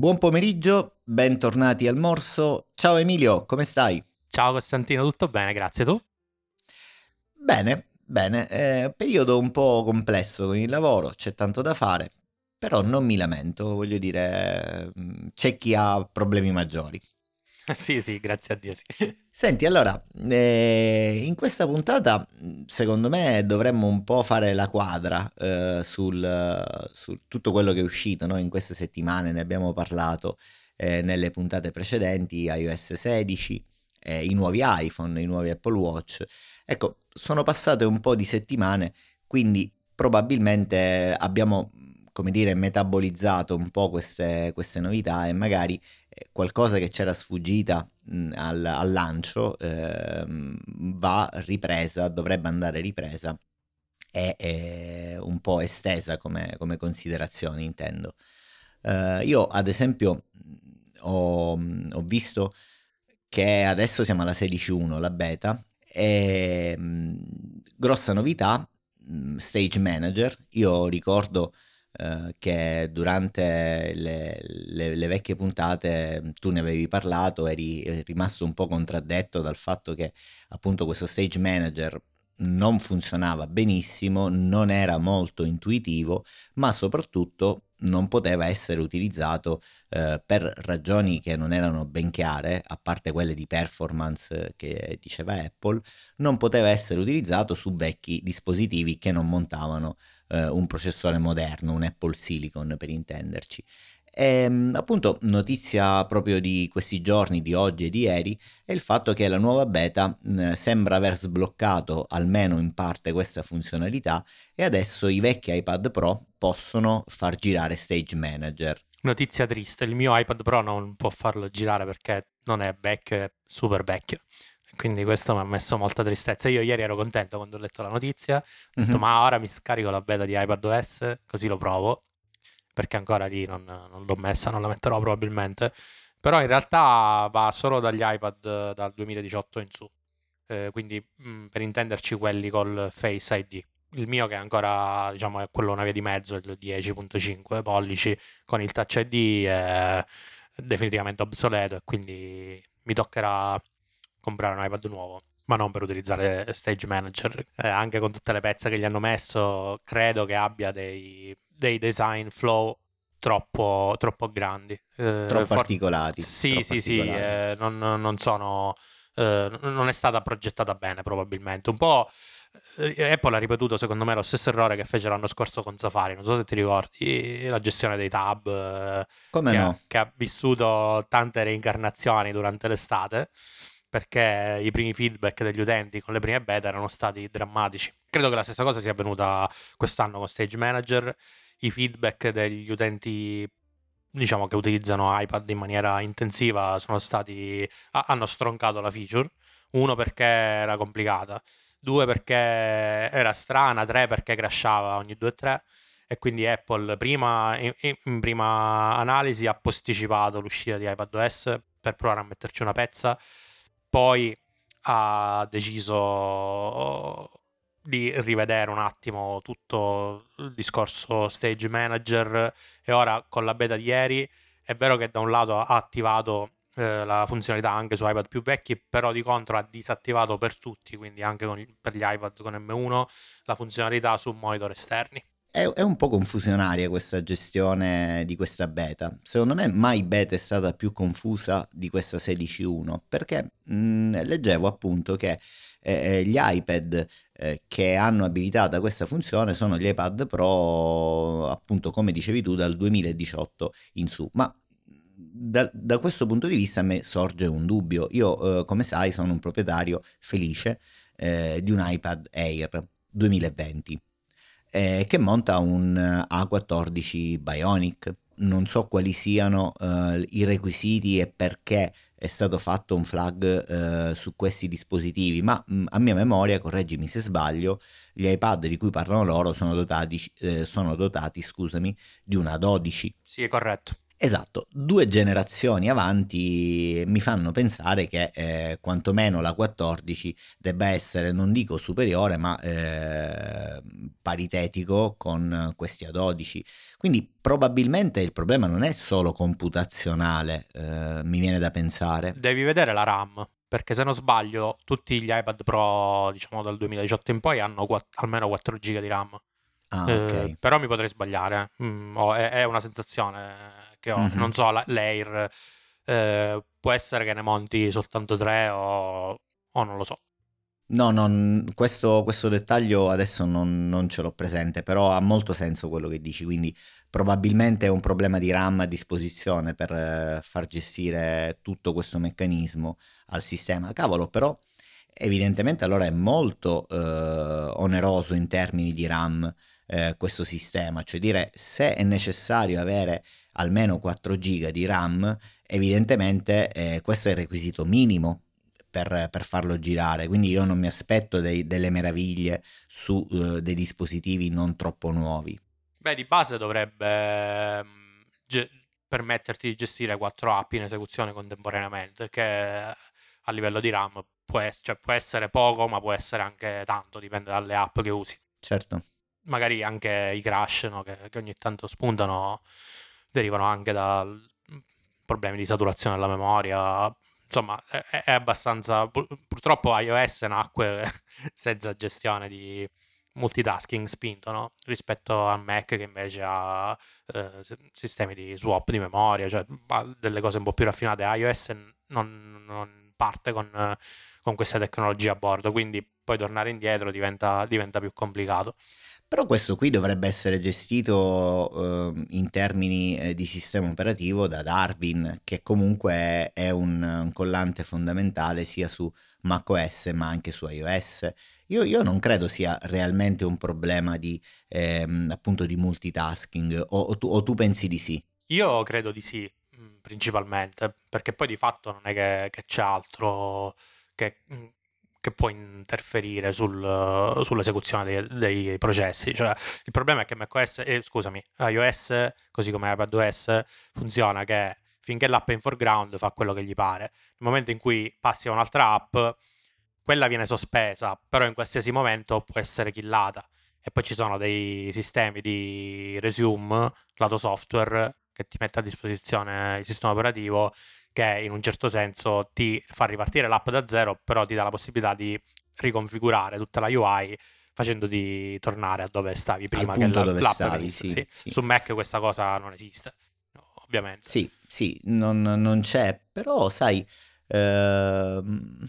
Buon pomeriggio, bentornati al Morso. Ciao Emilio, come stai? Ciao Costantino, tutto bene, grazie tu? Bene, bene, è periodo un po' complesso con il lavoro, c'è tanto da fare, però non mi lamento, voglio dire, mm, c'è chi ha problemi maggiori. Sì, sì, grazie a Dio, sì. Senti, allora, eh, in questa puntata, secondo me, dovremmo un po' fare la quadra eh, sul, su tutto quello che è uscito no? in queste settimane, ne abbiamo parlato eh, nelle puntate precedenti, iOS 16, eh, i nuovi iPhone, i nuovi Apple Watch. Ecco, sono passate un po' di settimane, quindi probabilmente abbiamo come dire, metabolizzato un po' queste, queste novità e magari eh, qualcosa che c'era sfuggita al, al, lancio eh, va ripresa, dovrebbe andare ripresa e è un po' estesa come, come considerazione, intendo. Uh, io ad esempio ho, ho, visto che adesso siamo alla 16.1, la beta, e grossa novità, Stage Manager, io ricordo eh, che durante le, le, le, vecchie puntate tu ne avevi parlato, eri rimasto un po' contraddetto dal fatto che appunto questo stage manager non funzionava benissimo, non era molto intuitivo, ma soprattutto non poteva essere utilizzato eh, per ragioni che non erano ben chiare, a parte quelle di performance che diceva Apple, non poteva essere utilizzato su vecchi dispositivi che non montavano eh, un processore moderno, un Apple Silicon per intenderci. E, ehm, appunto, notizia proprio di questi giorni, di oggi e di ieri, è il fatto che la nuova beta mh, sembra aver sbloccato almeno in parte questa funzionalità e adesso i vecchi iPad Pro possono far girare Stage Manager. Notizia triste, il mio iPad Pro non può farlo girare perché non è vecchio, è super vecchio. Quindi questo mi ha messo molta tristezza. Io ieri ero contento quando ho letto la notizia, ho detto mm-hmm. ma ora mi scarico la beta di iPadOS, così lo provo, perché ancora lì non, non l'ho messa, non la metterò probabilmente. Però in realtà va solo dagli iPad dal 2018 in su, eh, quindi mh, mm, per intenderci quelli col Face ID. Il mio che ancora diciamo, è quello una via di mezzo, il 10.5 pollici con il Touch ID è definitivamente obsoleto e quindi mi toccherà comprare un iPad nuovo ma non per utilizzare Stage Manager. Eh, anche con tutte le pezze che gli hanno messo, credo che abbia dei, dei design flow troppo, troppo grandi. Eh, troppo for- articolati. Sì, troppo sì, articolati. sì, eh, non, non, sono... Eh, non è stata progettata bene probabilmente. Un po' eh, Apple ha ripetuto secondo me lo stesso errore che fece l'anno scorso con Safari, non so se ti ricordi, la gestione dei tab, eh, Come che, no? ha, che ha vissuto tante reincarnazioni durante l'estate perché i primi feedback degli utenti con le prime beta erano stati drammatici. Credo che la stessa cosa sia avvenuta quest'anno con Stage Manager. I feedback degli utenti diciamo che utilizzano iPad in maniera intensiva sono stati hanno stroncato la feature. Uno perché era complicata, due perché era strana, tre perché crashava ogni 2-3 e quindi Apple prima, in, prima analisi ha posticipato l'uscita di iPadOS per provare a metterci una pezza poi ha deciso di rivedere un attimo tutto il discorso stage manager e ora con la beta di ieri è vero che da un lato ha attivato eh, la funzionalità anche su iPad più vecchi, però di contro ha disattivato per tutti, quindi anche con, per gli iPad con M1, la funzionalità su monitor esterni. È, è, un po' confusionaria questa gestione di questa beta. Secondo me mai beta è stata più confusa di questa 16.1 perché mh, leggevo appunto che eh, eh, gli iPad eh, che hanno abilitata questa funzione sono gli iPad Pro appunto come dicevi tu dal 2018 in su. Ma da, da questo punto di vista a me sorge un dubbio. Io eh, come sai sono un proprietario felice eh, di un iPad Air 2020 eh, che monta un eh, A14 Bionic. Non so quali siano eh, i requisiti e perché è stato fatto un flag eh, su questi dispositivi, ma mh, mm, a mia memoria, correggimi se sbaglio, gli iPad di cui parlano loro sono dotati, eh, sono dotati scusami, di una 12. Sì, è corretto. Esatto, due generazioni avanti mi fanno pensare che eh, quantomeno la 14 debba essere, non dico superiore, ma eh, paritetico con questi A12. Quindi probabilmente il problema non è solo computazionale, eh, mi viene da pensare. Devi vedere la RAM, perché se non sbaglio tutti gli iPad Pro, diciamo dal 2018 in poi, hanno quatt- almeno 4 GB di RAM. Ah, okay. eh, però mi potrei sbagliare, mm, oh, è, è, una sensazione che ho, mm-hmm. non so, l'Air eh, può essere che ne monti soltanto 3 o, o non lo so. No, non, questo, questo, dettaglio adesso non, non, ce l'ho presente, però ha molto senso quello che dici, quindi probabilmente è un problema di RAM a disposizione per eh, far gestire tutto questo meccanismo al sistema. Cavolo, però evidentemente allora è molto eh, oneroso in termini di RAM eh, questo sistema, cioè dire se è necessario avere almeno 4 GB di RAM, evidentemente eh, questo è il requisito minimo per, per, farlo girare, quindi io non mi aspetto dei, delle meraviglie su uh, dei dispositivi non troppo nuovi. Beh, di base dovrebbe mm, ge- permetterti di gestire quattro app in esecuzione contemporaneamente, che a livello di RAM può, es- cioè può essere poco, ma può essere anche tanto, dipende dalle app che usi. Certo. Magari anche i crash no, che, che ogni tanto spuntano derivano anche da problemi di saturazione della memoria. Insomma, è, abbastanza. Purtroppo iOS nacque senza gestione di multitasking spinto no? rispetto a Mac che invece ha eh, sistemi di swap di memoria, cioè delle cose un po' più raffinate. iOS non, non parte con, con queste tecnologie a bordo, quindi poi tornare indietro diventa, diventa più complicato. Però questo qui dovrebbe essere gestito eh, in termini eh, di sistema operativo da Darwin, che comunque è, un, un, collante fondamentale sia su macOS ma anche su iOS. Io, io non credo sia realmente un problema di, ehm, di multitasking, o, o, tu, o tu pensi di sì? Io credo di sì, mm, principalmente, perché poi di fatto non è che, che c'è altro che mm, che può interferire sul, sull'esecuzione dei, dei, processi. Cioè, il problema è che macOS, eh, scusami, iOS, così come iPadOS, funziona che finché l'app è in foreground fa quello che gli pare. Nel momento in cui passi a un'altra app, quella viene sospesa, però in qualsiasi momento può essere killata. E poi ci sono dei sistemi di resume, lato software, che ti mette a disposizione il sistema operativo che in un certo senso ti fa ripartire l'app da zero, però ti dà la possibilità di riconfigurare tutta la UI facendoti tornare a dove stavi prima che la, l'app stavi, sì, sì. Sì. Su Mac questa cosa non esiste, ovviamente. Sì, sì, non, non c'è, però sai, ehm,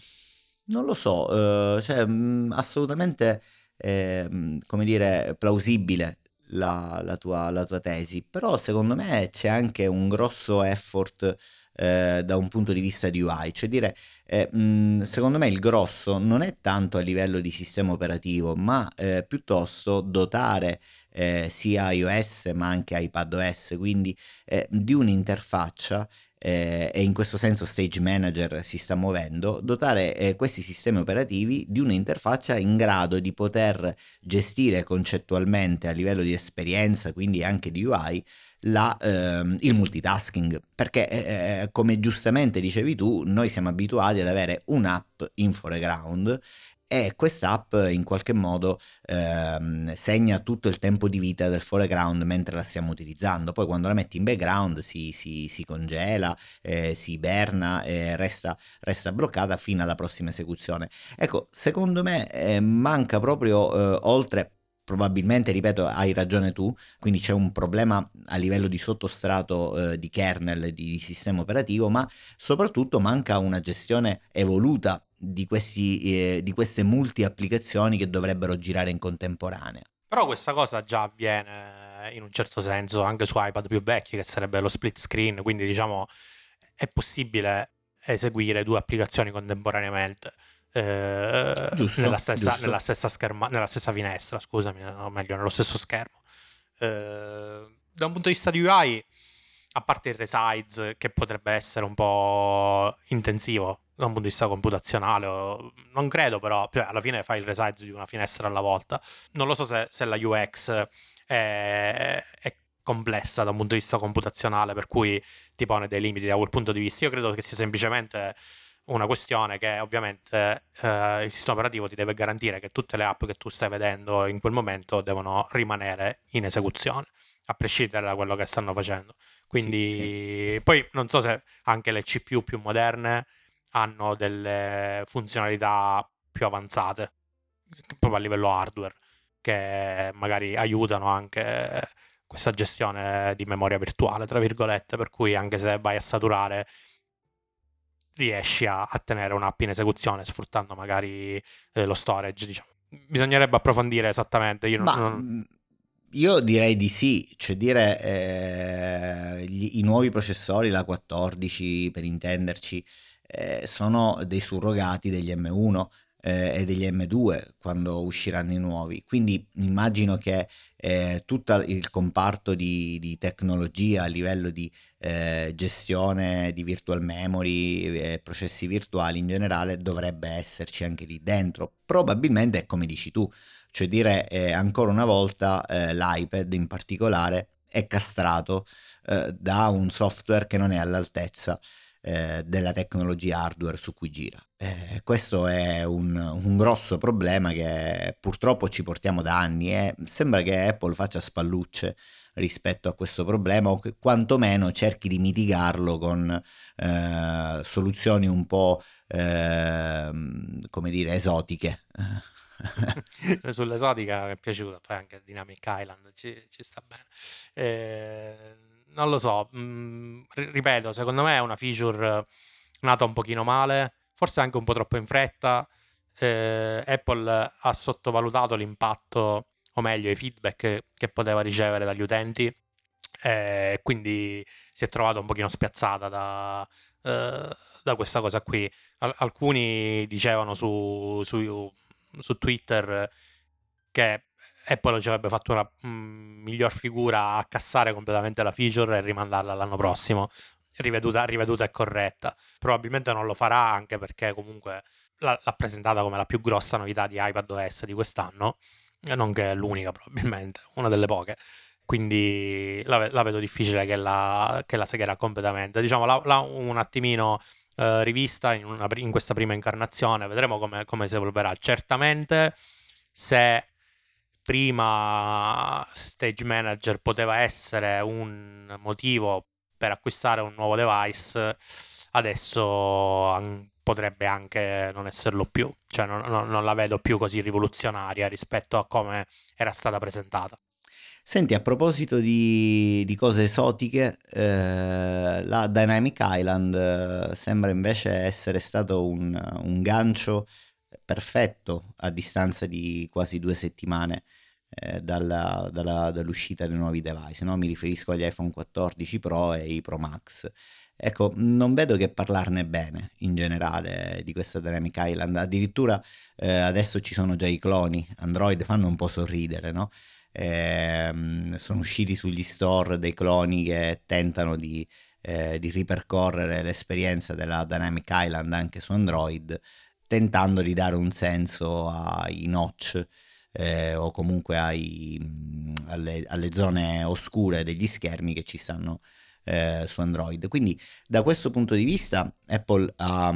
non lo so, eh, cioè, mm, assolutamente, eh, come dire, plausibile la, la, tua, la tua tesi, però secondo me c'è anche un grosso effort eh, da un punto di vista di UI, cioè dire, eh, mh, secondo me il grosso non è tanto a livello di sistema operativo, ma eh, piuttosto dotare eh, sia iOS ma anche iPadOS, quindi eh, di un'interfaccia eh, e in questo senso Stage Manager si sta muovendo, dotare eh, questi sistemi operativi di un'interfaccia in grado di poter gestire concettualmente a livello di esperienza, quindi anche di UI, la, ehm, il multitasking, perché eh, eh, come giustamente dicevi tu, noi siamo abituati ad avere un'app in foreground e quest'app in qualche modo ehm, segna tutto il tempo di vita del foreground mentre la stiamo utilizzando. Poi quando la metti in background si, si, si congela, eh, si iberna e resta, resta, bloccata fino alla prossima esecuzione. Ecco, secondo me eh, manca proprio eh, oltre probabilmente, ripeto, hai ragione tu, quindi c'è un problema a livello di sottostrato eh, di kernel, di, di, sistema operativo, ma soprattutto manca una gestione evoluta di, questi, eh, di queste multi applicazioni che dovrebbero girare in contemporanea. Però questa cosa già avviene in un certo senso anche su iPad più vecchi, che sarebbe lo split screen, quindi diciamo è possibile eseguire due applicazioni contemporaneamente. Eh, giusto, nella, stessa, giusto. Nella, stessa scherma, nella stessa finestra, scusami, o meglio, nello stesso schermo. Eh, da un punto di vista di UI, a parte il resize, che potrebbe essere un po' intensivo da un punto di vista computazionale, non credo però, cioè, alla fine fai il resize di una finestra alla volta. Non lo so se, se la UX è, è complessa da un punto di vista computazionale, per cui ti pone dei limiti da quel punto di vista. Io credo che sia semplicemente una questione che ovviamente eh, il sistema operativo ti deve garantire che tutte le app che tu stai vedendo in quel momento devono rimanere in esecuzione, a prescindere da quello che stanno facendo. Quindi sì. poi non so se anche le CPU più moderne hanno delle funzionalità più avanzate, proprio a livello hardware, che magari aiutano anche questa gestione di memoria virtuale, tra virgolette, per cui anche se vai a saturare riesci a, a tenere un'app in esecuzione sfruttando magari eh, lo storage, diciamo. Bisognerebbe approfondire esattamente. Io, Ma, non... Mm, io direi di sì, cioè dire eh, gli, i nuovi processori, la 14 per intenderci, eh, sono dei surrogati degli M1 eh, e degli M2 quando usciranno i nuovi. Quindi immagino che eh, tutto il comparto di, di, tecnologia a livello di eh, gestione di virtual memory e processi virtuali in generale dovrebbe esserci anche lì dentro. Probabilmente è come dici tu, cioè dire eh, ancora una volta eh, l'iPad in particolare è castrato eh, da un software che non è all'altezza eh, della tecnologia hardware su cui gira. Eh, questo è un, un, grosso problema che purtroppo ci portiamo da anni e sembra che Apple faccia spallucce rispetto a questo problema o che quantomeno cerchi di mitigarlo con eh, soluzioni un po' ehm, come dire esotiche. Sull'esotica mi è piaciuta, poi anche Dynamic Island ci, ci sta bene. Eh, non lo so, mh, mm, ripeto, secondo me è una feature nata un pochino male, forse anche un po' troppo in fretta. Eh, Apple ha sottovalutato l'impatto, o meglio, i feedback che poteva ricevere dagli utenti. Eh, quindi si è trovata un pochino spiazzata da, eh, da questa cosa qui. Al- alcuni dicevano su, su, su Twitter che Apple ci avrebbe fatto una mm, miglior figura a cassare completamente la feature e rimandarla l'anno prossimo. Riveduta, riveduta e corretta. Probabilmente non lo farà anche perché comunque l'ha, l'ha presentata come la più grossa novità di iPadOS di quest'anno, e non che è l'unica probabilmente, una delle poche. Quindi la, la vedo difficile che la, che la segherà completamente. Diciamo, l'ha, l'ha un attimino eh, rivista in, una, in, questa prima incarnazione, vedremo come, come si evolverà. Certamente se prima Stage Manager poteva essere un motivo per acquistare un nuovo device, adesso potrebbe anche non esserlo più, cioè non, non, non la vedo più così rivoluzionaria rispetto a come era stata presentata. Senti, a proposito di, di cose esotiche, eh, la Dynamic Island eh, sembra invece essere stato un, un gancio perfetto a distanza di quasi due settimane eh, dalla, dalla, dall'uscita dei nuovi device. No? Mi riferisco agli iPhone 14 Pro e i Pro Max. Ecco, non vedo che parlarne bene in generale di questa Dynamic Island. Addirittura eh, adesso ci sono già i cloni. Android fanno un po' sorridere, no? Eh, sono usciti sugli store dei cloni che tentano di, eh, di ripercorrere l'esperienza della Dynamic Island anche su Android tentando di dare un senso ai notch eh, o comunque ai, alle, alle, zone oscure degli schermi che ci stanno eh, su Android. Quindi da questo punto di vista Apple ha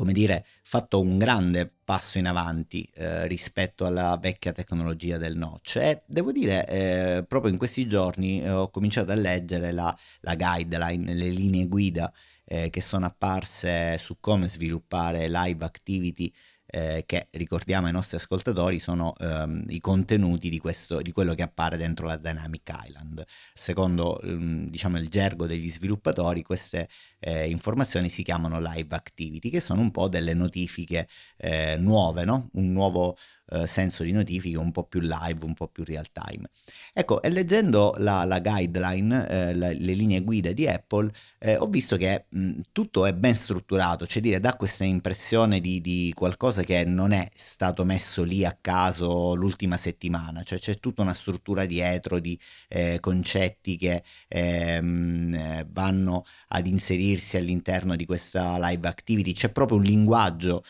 come dire, fatto un grande passo in avanti eh, rispetto alla vecchia tecnologia del notch e devo dire eh, proprio in questi giorni eh, ho cominciato a leggere la, la guideline, le linee guida eh, che sono apparse su come sviluppare live activity eh, che ricordiamo ai nostri ascoltatori sono ehm, i contenuti di, questo, di, quello che appare dentro la Dynamic Island. Secondo ehm, diciamo, il gergo degli sviluppatori queste eh, informazioni si chiamano live activity, che sono un po' delle notifiche eh, nuove, no? un nuovo eh, senso di notifiche un po' più live, un po' più real time. Ecco, e leggendo la, la guideline, eh, la, le linee guida di Apple, eh, ho visto che mh, tutto è ben strutturato, cioè dire, dà questa impressione di, di, qualcosa che non è stato messo lì a caso l'ultima settimana, cioè c'è tutta una struttura dietro di eh, concetti che ehm, eh, vanno ad inserirsi all'interno di questa live activity, c'è proprio un linguaggio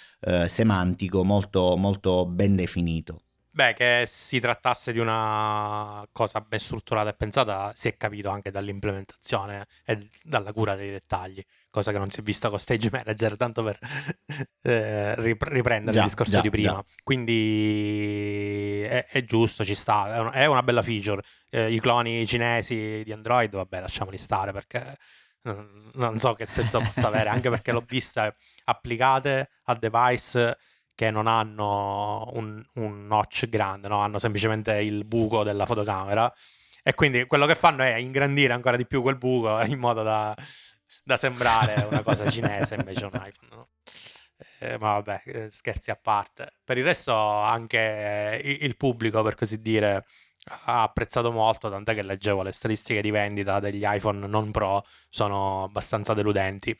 semantico molto, molto ben definito. Beh, che si trattasse di una cosa ben strutturata e pensata si è capito anche dall'implementazione e dalla cura dei dettagli, cosa che non si è vista con Stage Manager, tanto per eh, riprendere già, il discorso già, di prima. Già. Quindi è, è, giusto, ci sta, è una, è una bella feature. Eh, I cloni cinesi di Android, vabbè, lasciamoli stare perché non so che senso possa avere, anche perché l'ho vista applicate a device che non hanno un, un notch grande, no? hanno semplicemente il buco della fotocamera e quindi quello che fanno è ingrandire ancora di più quel buco in modo da, da sembrare una cosa cinese invece un iPhone. No? Eh, ma vabbè, eh, scherzi a parte. Per il resto anche il pubblico, per così dire, ha apprezzato molto, tant'è che leggevo le statistiche di vendita degli iPhone non Pro sono abbastanza deludenti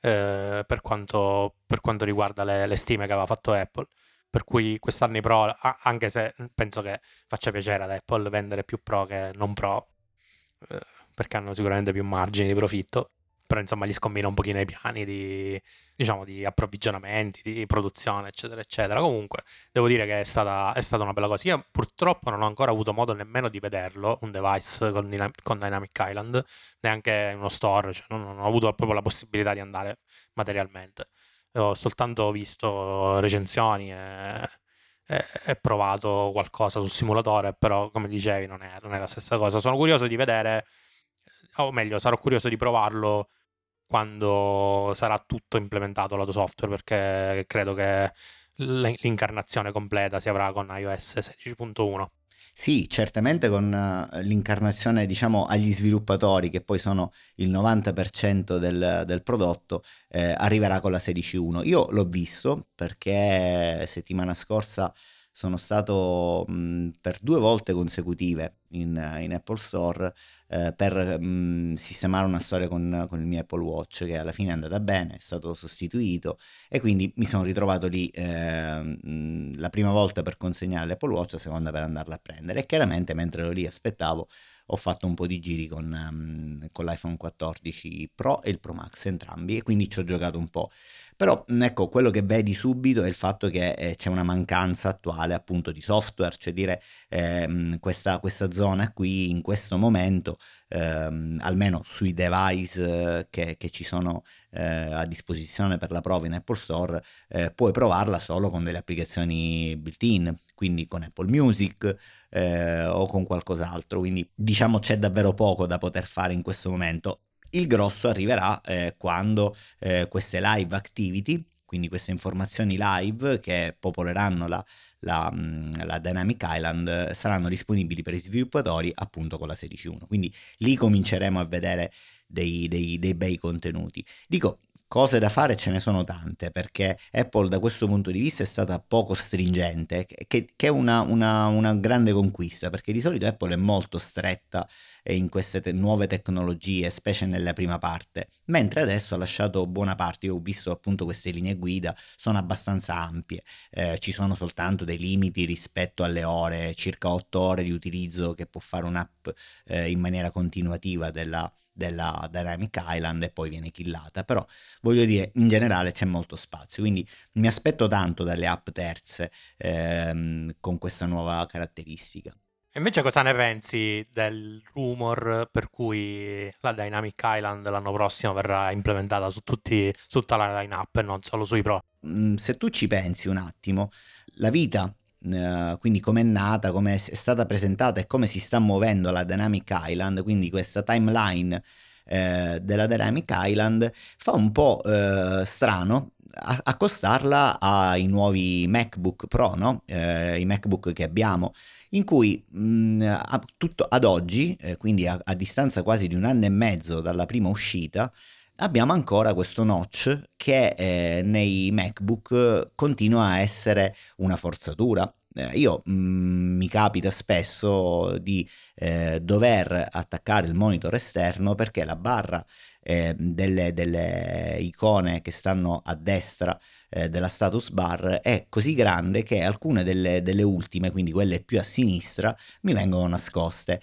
eh, per, quanto, per, quanto, riguarda le, le, stime che aveva fatto Apple. Per cui quest'anno i Pro, anche se penso che faccia piacere ad Apple vendere più Pro che non Pro, eh, perché hanno sicuramente più margini di profitto, però insomma gli scombina un pochino i piani di, diciamo, di approvvigionamenti, di produzione, eccetera, eccetera. Comunque, devo dire che è stata, è stata, una bella cosa. Io purtroppo non ho ancora avuto modo nemmeno di vederlo, un device con, con Dynamic Island, neanche uno store, cioè non, non ho avuto proprio la possibilità di andare materialmente. Ho soltanto visto recensioni e, e provato qualcosa sul simulatore, però come dicevi non è, non è la stessa cosa. Sono curioso di vedere o meglio, sarò curioso di provarlo quando sarà tutto implementato lato software perché credo che l'incarnazione completa si avrà con iOS 16.1. Sì, certamente con uh, l'incarnazione, diciamo, agli sviluppatori, che poi sono il 90% del, del prodotto, eh, arriverà con la 16.1. Io l'ho visto perché settimana scorsa sono stato mh, per due volte consecutive in, in Apple Store eh, per mh, sistemare una storia con, con, il mio Apple Watch che alla fine è andata bene, è stato sostituito e quindi mi sono ritrovato lì eh, la prima volta per consegnare l'Apple Watch, la seconda per andarla a prendere e chiaramente mentre ero lì aspettavo ho fatto un po' di giri con, um, con l'iPhone 14 Pro e il Pro Max entrambi e quindi ci ho giocato un po'. Però ecco, quello che vedi subito è il fatto che eh, c'è una mancanza attuale appunto di software, cioè dire ehm, questa, questa, zona qui in questo momento, ehm, almeno sui device eh, che, che, ci sono eh, a disposizione per la prova in Apple Store, eh, puoi provarla solo con delle applicazioni built-in, quindi con Apple Music eh, o con qualcos'altro, quindi diciamo c'è davvero poco da poter fare in questo momento il grosso arriverà eh, quando eh, queste live activity, quindi queste informazioni live che popoleranno la, la, mm, la, Dynamic Island, saranno disponibili per i sviluppatori appunto con la 16.1. Quindi lì cominceremo a vedere dei, dei, dei bei contenuti. Dico, Cose da fare ce ne sono tante perché Apple da questo punto di vista è stata poco stringente, che, che è una, una, una, grande conquista perché di solito Apple è molto stretta in queste te- nuove tecnologie, specie nella prima parte, mentre adesso ha lasciato buona parte, io ho visto appunto queste linee guida, sono abbastanza ampie, eh, ci sono soltanto dei limiti rispetto alle ore, circa 8 ore di utilizzo che può fare un'app eh, in maniera continuativa della della Dynamic Island e poi viene killata, però voglio dire in generale c'è molto spazio, quindi mi aspetto tanto dalle app terze ehm, con questa nuova caratteristica. Invece cosa ne pensi del rumor per cui la Dynamic Island l'anno prossimo verrà implementata su, tutti, su tutta la line-up e non solo sui Pro? Mm, se tu ci pensi un attimo, la vita Uh, quindi come è nata, come è stata presentata e come si sta muovendo la Dynamic Island, quindi questa timeline uh, della Dynamic Island fa un po' uh, strano accostarla ai nuovi MacBook Pro, no? i MacBook che abbiamo, in cui mh, mm, tutto, ad oggi, quindi a, a distanza quasi di un anno e mezzo dalla prima uscita, abbiamo ancora questo notch che eh, nei MacBook continua a essere una forzatura. Eh, io mh, mm, mi capita spesso di eh, dover attaccare il monitor esterno perché la barra eh, delle, delle, icone che stanno a destra eh, della status bar è così grande che alcune delle, delle, ultime, quindi quelle più a sinistra, mi vengono nascoste.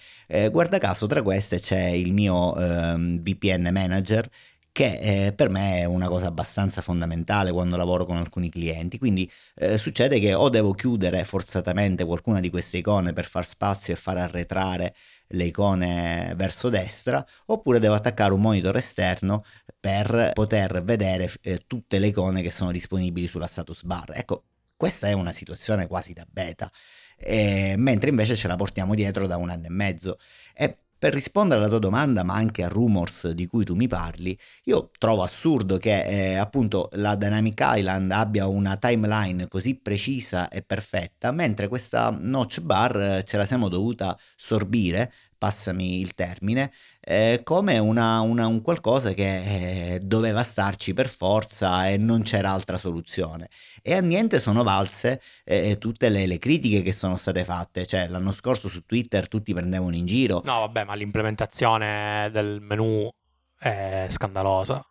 Guarda caso tra queste c'è il mio ehm, VPN manager che eh, per me è una cosa abbastanza fondamentale quando lavoro con alcuni clienti. Quindi eh, succede che o devo chiudere forzatamente qualcuna di queste icone per far spazio e far arretrare le icone verso destra, oppure devo attaccare un monitor esterno per poter vedere eh, tutte le icone che sono disponibili sulla status bar. Ecco, questa è una situazione quasi da beta. Eh, mentre invece ce la portiamo dietro da un anno e mezzo. E per rispondere alla tua domanda, ma anche a rumors di cui tu mi parli, io trovo assurdo che eh, appunto la Dynamic Island abbia una timeline così precisa e perfetta, mentre questa notch bar eh, ce la siamo dovuta sorbire passami il termine, eh, come una, una, un qualcosa che eh, doveva starci per forza e non c'era altra soluzione. E a niente sono valse eh, tutte le, le, critiche che sono state fatte, cioè l'anno scorso su Twitter tutti prendevano in giro. No, vabbè, ma l'implementazione del menu è scandalosa.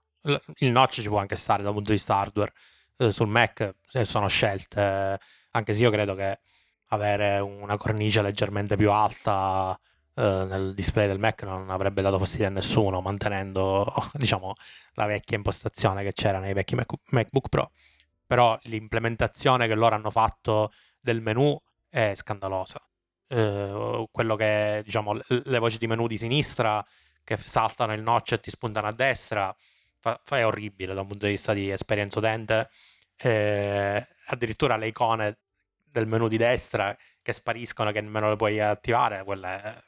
Il notch ci può anche stare dal punto di vista hardware. Eh, sul Mac sono scelte, anche se io credo che avere una cornice leggermente più alta eh, nel display del Mac non avrebbe dato fastidio a nessuno, mantenendo diciamo, la vecchia impostazione che c'era nei vecchi Mac- MacBook Pro. Però l'implementazione che loro hanno fatto del menu è scandalosa. Eh, quello che diciamo le voci di menu di sinistra che saltano il notch e ti spuntano a destra fa, fa è orribile da un punto di vista di esperienza utente. Eh, addirittura le icone del menu di destra che spariscono, che nemmeno le puoi attivare, quella è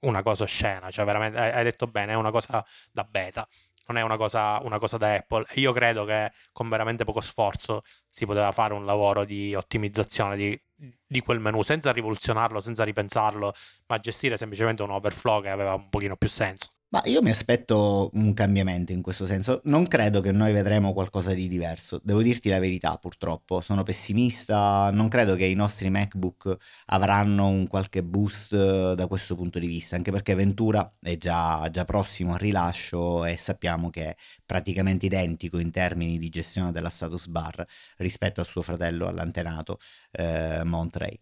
una cosa oscena, cioè veramente hai detto bene, è una cosa da beta, non è una cosa, una cosa da Apple. Io credo che con veramente poco sforzo si poteva fare un lavoro di ottimizzazione di, di quel menu senza rivoluzionarlo, senza ripensarlo, ma gestire semplicemente un overflow che aveva un pochino più senso. Ma io mi aspetto un cambiamento in questo senso. Non credo che noi vedremo qualcosa di diverso. Devo dirti la verità, purtroppo. Sono pessimista. Non credo che i nostri MacBook avranno un qualche boost eh, da questo punto di vista, anche perché Ventura è già, già prossimo al rilascio e sappiamo che è praticamente identico in termini di gestione della status bar rispetto a suo fratello all'antenato eh, Monterey.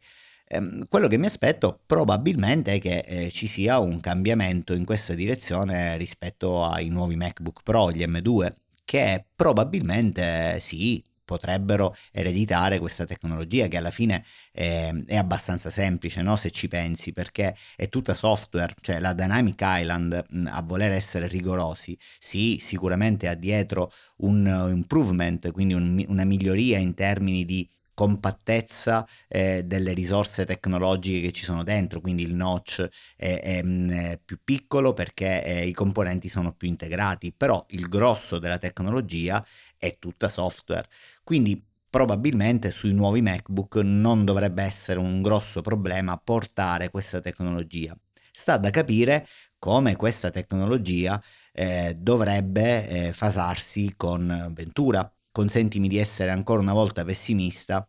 Ehm, quello che mi aspetto probabilmente è che eh, ci sia un cambiamento in questa direzione rispetto ai nuovi MacBook Pro, gli M2, che probabilmente sì, potrebbero ereditare questa tecnologia che alla fine è, è abbastanza semplice no? se ci pensi perché è tutta software cioè la Dynamic Island a voler essere rigorosi sì sicuramente ha dietro un improvement quindi un, una miglioria in termini di compattezza eh, delle risorse tecnologiche che ci sono dentro, quindi il notch è, è, mm, è più piccolo perché eh, i componenti sono più integrati, però il grosso della tecnologia è tutta software. Quindi probabilmente sui nuovi MacBook non dovrebbe essere un grosso problema portare questa tecnologia. Sta da capire come questa tecnologia eh, dovrebbe eh, fasarsi con Ventura, consentimi di essere ancora una volta pessimista,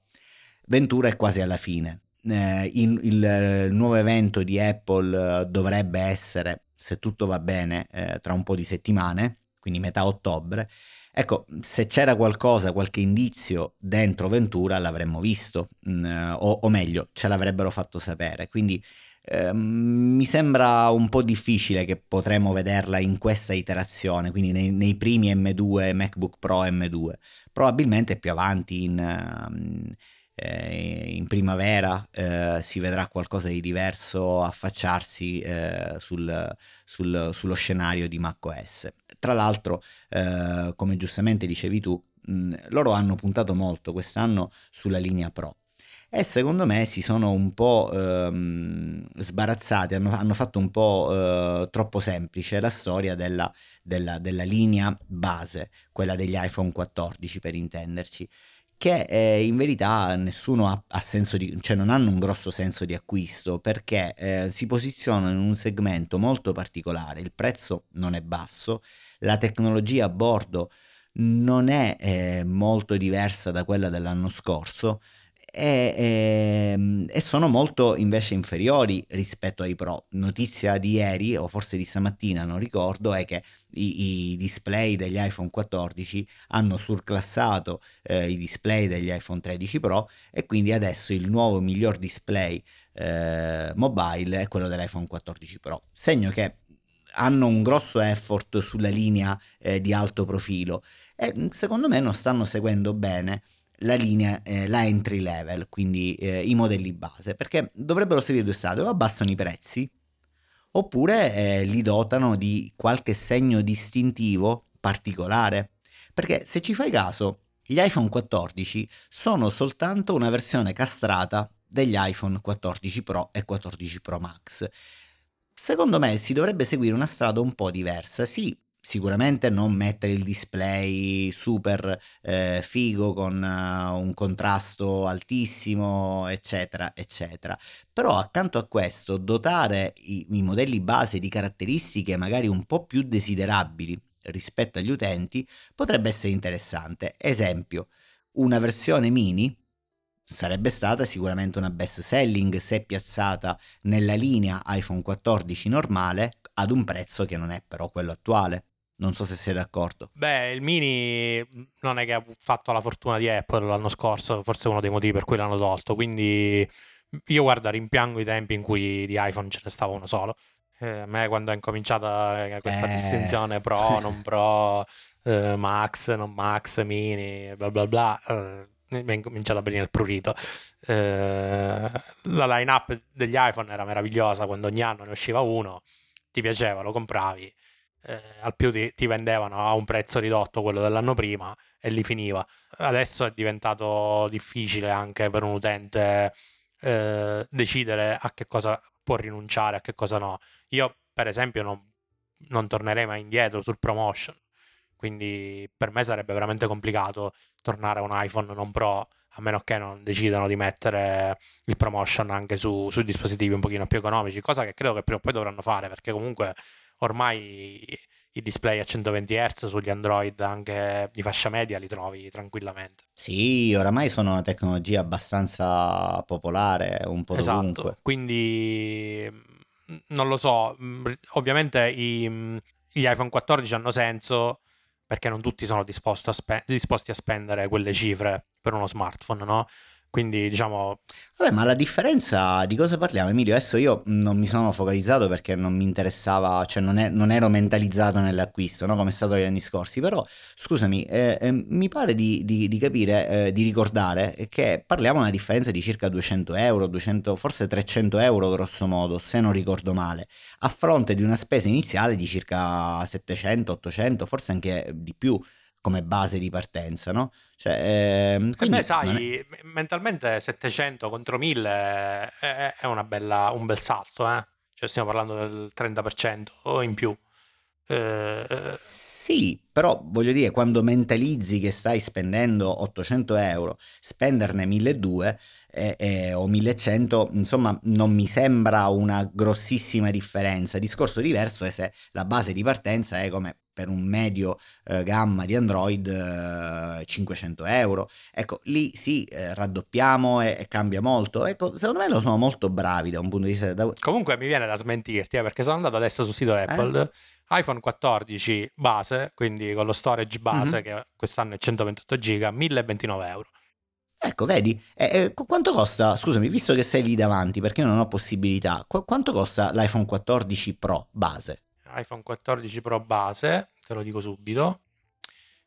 Ventura è quasi alla fine. Eh, il, il, nuovo evento di Apple eh, dovrebbe essere, se tutto va bene, eh, tra un po' di settimane, quindi metà ottobre. Ecco, se c'era qualcosa, qualche indizio dentro Ventura l'avremmo visto, mh, mm, o, o, meglio, ce l'avrebbero fatto sapere. Quindi eh, mi sembra un po' difficile che potremo vederla in questa iterazione, quindi nei, nei primi M2, MacBook Pro M2. Probabilmente più avanti in... Um, in primavera eh, si vedrà qualcosa di diverso affacciarsi eh, sul, sul, sullo scenario di macOS. Tra l'altro, eh, come giustamente dicevi tu, mh, loro hanno puntato molto quest'anno sulla linea Pro e secondo me si sono un po' ehm, sbarazzati, hanno, hanno, fatto un po' eh, troppo semplice la storia della, della, della, linea base, quella degli iPhone 14 per intenderci, che eh, in verità nessuno ha, ha, senso di, cioè non hanno un grosso senso di acquisto perché eh, si posizionano in un segmento molto particolare, il prezzo non è basso, la tecnologia a bordo non è eh, molto diversa da quella dell'anno scorso e, e, ehm, e, sono molto invece inferiori rispetto ai Pro. Notizia di ieri o forse di stamattina, non ricordo, è che i, i display degli iPhone 14 hanno surclassato eh, i display degli iPhone 13 Pro e quindi adesso il nuovo miglior display eh, mobile è quello dell'iPhone 14 Pro. Segno che hanno un grosso effort sulla linea eh, di alto profilo e secondo me non stanno seguendo bene la linea, eh, la entry level, quindi eh, i modelli base, perché dovrebbero seguire due strade, o abbassano i prezzi, oppure eh, li dotano di qualche segno distintivo particolare. Perché se ci fai caso, gli iPhone 14 sono soltanto una versione castrata degli iPhone 14 Pro e 14 Pro Max. Secondo me si dovrebbe seguire una strada un po' diversa. Sì, sicuramente non mettere il display super eh, figo con uh, un contrasto altissimo, eccetera, eccetera. Però accanto a questo dotare i, i modelli base di caratteristiche magari un po' più desiderabili rispetto agli utenti potrebbe essere interessante. Esempio, una versione mini sarebbe stata sicuramente una best selling se piazzata nella linea iPhone 14 normale ad un prezzo che non è però quello attuale. Non so se sei d'accordo. Beh, il mini non è che ha fatto la fortuna di Apple l'anno scorso, forse è uno dei motivi per cui l'hanno tolto. Quindi io guarda, rimpiango i tempi in cui di iPhone ce ne stava uno solo. Eh, a me quando è incominciata eh, questa eh. distinzione pro, non pro, eh, max, non max, mini, bla bla bla, eh, mi è incominciato a venire il prurito. Eh, la line-up degli iPhone era meravigliosa, quando ogni anno ne usciva uno, ti piaceva, lo compravi eh, al più ti, ti, vendevano a un prezzo ridotto quello dell'anno prima e lì finiva. Adesso è diventato difficile anche per un utente eh, decidere a che cosa può rinunciare, a che cosa no. Io, per esempio, non, non tornerei mai indietro sul promotion. Quindi per me sarebbe veramente complicato tornare a un iPhone non Pro a meno che non decidano di mettere il promotion anche su, sui dispositivi un pochino più economici, cosa che credo che prima o poi dovranno fare perché comunque ormai i display a 120 Hz sugli Android anche di fascia media li trovi tranquillamente. Sì, oramai sono una tecnologia abbastanza popolare, un po' esatto, dovunque. quindi mm, non lo so, mm, ovviamente i, mm, gli iPhone 14 hanno senso perché non tutti sono disposti a, spe- disposti a spendere quelle cifre per uno smartphone, no? Quindi diciamo... Vabbè, ma la differenza di cosa parliamo, Emilio? Adesso io non mi sono focalizzato perché non mi interessava, cioè non, è, non ero mentalizzato nell'acquisto, no? come è stato negli anni scorsi, però scusami, eh, eh, mi pare di, di, di capire, eh, di ricordare che parliamo di una differenza di circa 200 euro, 200, forse 300 euro grosso modo, se non ricordo male, a fronte di una spesa iniziale di circa 700, 800, forse anche di più come base di partenza, no? Cioè, ehm, quindi, beh, sai, è... mentalmente 700 contro 1000 è, è bella, un bel salto, eh? Cioè, stiamo parlando del 30% o in più. Eh... Sì, però voglio dire, quando mentalizzi che stai spendendo 800 euro, spenderne 1200 eh, eh, o 1100, insomma, non mi sembra una grossissima differenza. Discorso diverso è se la base di partenza è come per un medio eh, gamma di Android eh, 500 euro. Ecco, lì sì, eh, raddoppiamo e, e, cambia molto. Ecco, secondo me lo sono molto bravi da un punto di vista... Da... Comunque mi viene da smentirti, eh, perché sono andato adesso sul sito Apple. Eh? iPhone 14 base, quindi con lo storage base mm-hmm. che quest'anno è 128 giga, 1029 euro. Ecco, vedi, eh, quanto costa, scusami, visto che sei lì davanti, perché io non ho possibilità, qu- quanto costa l'iPhone 14 Pro base? iPhone 14 Pro base, te lo dico subito,